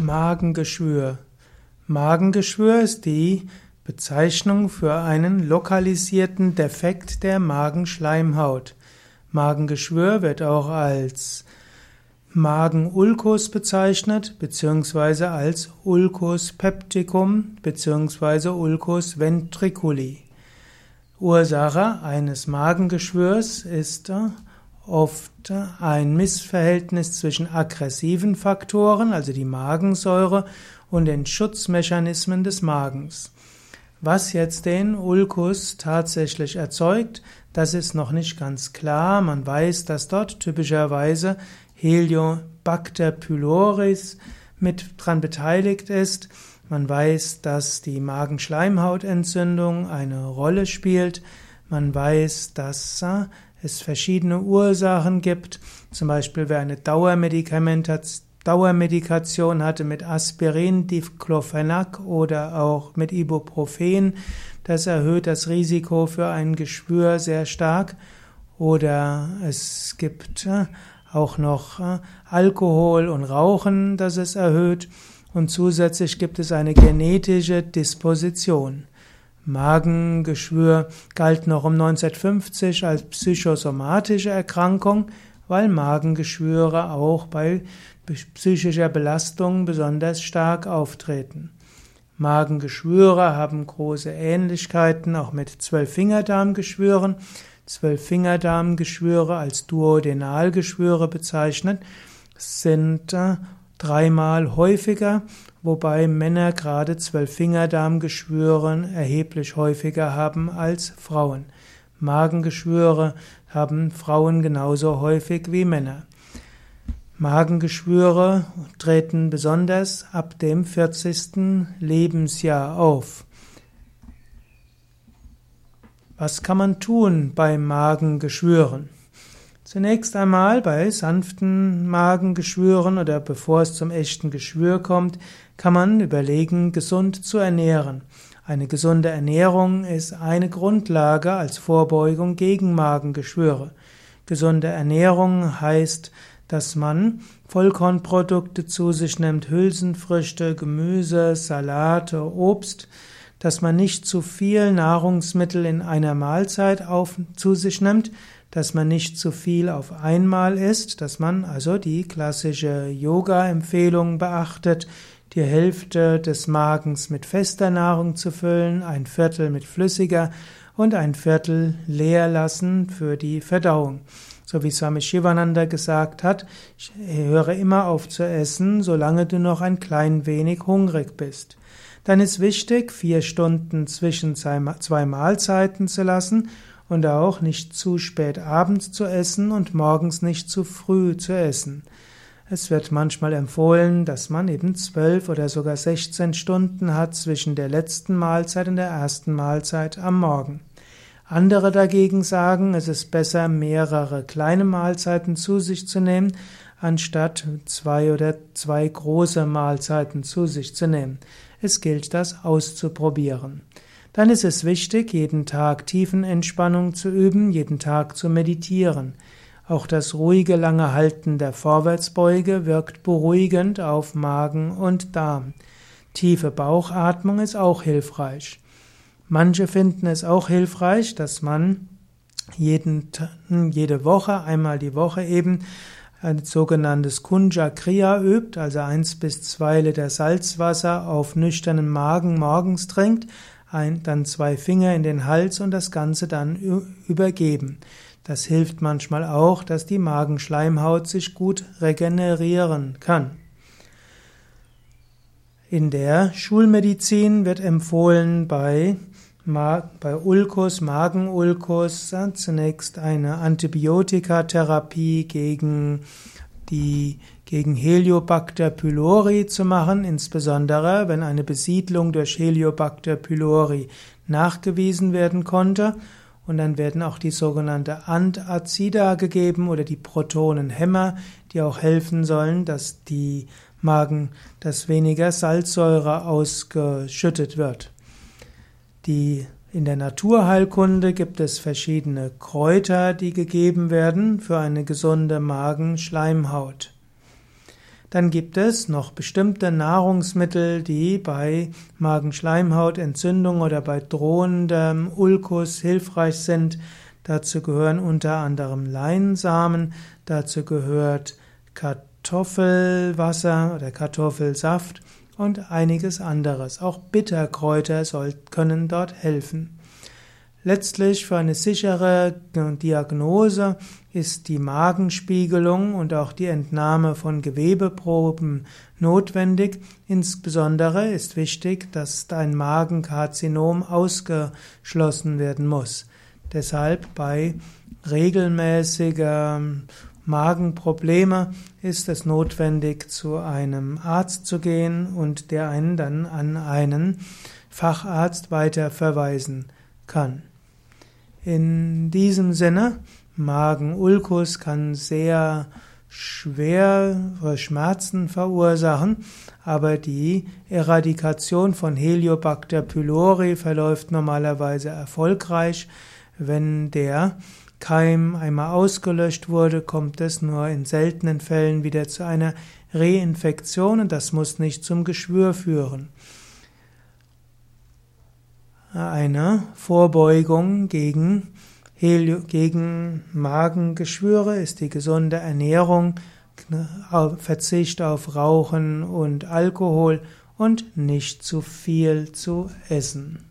Magengeschwür. Magengeschwür ist die Bezeichnung für einen lokalisierten Defekt der Magenschleimhaut. Magengeschwür wird auch als Magenulkus bezeichnet, beziehungsweise als Ulcus pepticum, beziehungsweise Ulcus ventriculi. Ursache eines Magengeschwürs ist oft ein Missverhältnis zwischen aggressiven Faktoren, also die Magensäure, und den Schutzmechanismen des Magens. Was jetzt den Ulkus tatsächlich erzeugt, das ist noch nicht ganz klar. Man weiß, dass dort typischerweise Heliobacter pyloris mit dran beteiligt ist. Man weiß, dass die Magenschleimhautentzündung eine Rolle spielt. Man weiß, dass es verschiedene Ursachen gibt. Zum Beispiel, wer eine Dauermedikation hatte mit Aspirin, Diclofenac oder auch mit Ibuprofen, das erhöht das Risiko für ein Geschwür sehr stark. Oder es gibt äh, auch noch äh, Alkohol und Rauchen, das es erhöht. Und zusätzlich gibt es eine genetische Disposition. Magengeschwür galt noch um 1950 als psychosomatische Erkrankung, weil Magengeschwüre auch bei psychischer Belastung besonders stark auftreten. Magengeschwüre haben große Ähnlichkeiten auch mit Zwölffingerdarmgeschwüren. Zwölffingerdarmgeschwüre als Duodenalgeschwüre bezeichnet sind äh, dreimal häufiger wobei Männer gerade Zwölffingerdarmgeschwüre erheblich häufiger haben als Frauen. Magengeschwüre haben Frauen genauso häufig wie Männer. Magengeschwüre treten besonders ab dem 40. Lebensjahr auf. Was kann man tun bei Magengeschwüren? Zunächst einmal bei sanften Magengeschwüren oder bevor es zum echten Geschwür kommt, kann man überlegen, gesund zu ernähren. Eine gesunde Ernährung ist eine Grundlage als Vorbeugung gegen Magengeschwüre. Gesunde Ernährung heißt, dass man Vollkornprodukte zu sich nimmt, Hülsenfrüchte, Gemüse, Salate, Obst, dass man nicht zu viel Nahrungsmittel in einer Mahlzeit auf, zu sich nimmt, dass man nicht zu viel auf einmal isst, dass man also die klassische Yoga-Empfehlung beachtet, die Hälfte des Magens mit fester Nahrung zu füllen, ein Viertel mit flüssiger und ein Viertel leer lassen für die Verdauung. So wie Swami Shivananda gesagt hat, höre immer auf zu essen, solange du noch ein klein wenig hungrig bist. Dann ist wichtig, vier Stunden zwischen zwei Mahlzeiten zu lassen und auch nicht zu spät abends zu essen und morgens nicht zu früh zu essen. Es wird manchmal empfohlen, dass man eben zwölf oder sogar sechzehn Stunden hat zwischen der letzten Mahlzeit und der ersten Mahlzeit am Morgen. Andere dagegen sagen, es ist besser, mehrere kleine Mahlzeiten zu sich zu nehmen, anstatt zwei oder zwei große Mahlzeiten zu sich zu nehmen. Es gilt, das auszuprobieren dann ist es wichtig, jeden Tag Tiefenentspannung zu üben, jeden Tag zu meditieren. Auch das ruhige lange Halten der Vorwärtsbeuge wirkt beruhigend auf Magen und Darm. Tiefe Bauchatmung ist auch hilfreich. Manche finden es auch hilfreich, dass man jeden, jede Woche, einmal die Woche eben, ein sogenanntes Kunja Kriya übt, also eins bis zwei Liter Salzwasser auf nüchternen Magen morgens trinkt, ein, dann zwei Finger in den Hals und das Ganze dann übergeben. Das hilft manchmal auch, dass die Magenschleimhaut sich gut regenerieren kann. In der Schulmedizin wird empfohlen bei, bei Ulkus, Magenulkus, zunächst eine Antibiotikatherapie gegen die gegen Heliobacter pylori zu machen, insbesondere wenn eine Besiedlung durch Heliobacter pylori nachgewiesen werden konnte. Und dann werden auch die sogenannte Antazida gegeben oder die Protonenhämmer, die auch helfen sollen, dass die Magen, dass weniger Salzsäure ausgeschüttet wird. Die in der Naturheilkunde gibt es verschiedene Kräuter, die gegeben werden für eine gesunde Magenschleimhaut. Dann gibt es noch bestimmte Nahrungsmittel, die bei Magenschleimhautentzündung oder bei drohendem Ulkus hilfreich sind. Dazu gehören unter anderem Leinsamen, dazu gehört Kartoffelwasser oder Kartoffelsaft und einiges anderes. Auch Bitterkräuter soll, können dort helfen. Letztlich für eine sichere Diagnose ist die Magenspiegelung und auch die Entnahme von Gewebeproben notwendig. Insbesondere ist wichtig, dass ein Magenkarzinom ausgeschlossen werden muss. Deshalb bei regelmäßiger Magenprobleme ist es notwendig, zu einem Arzt zu gehen und der einen dann an einen Facharzt weiter verweisen kann. In diesem Sinne, Magenulkus kann sehr schwere Schmerzen verursachen, aber die Eradikation von Heliobacter pylori verläuft normalerweise erfolgreich. Wenn der Keim einmal ausgelöscht wurde, kommt es nur in seltenen Fällen wieder zu einer Reinfektion und das muss nicht zum Geschwür führen. Eine Vorbeugung gegen, gegen Magengeschwüre ist die gesunde Ernährung, Verzicht auf Rauchen und Alkohol und nicht zu viel zu essen.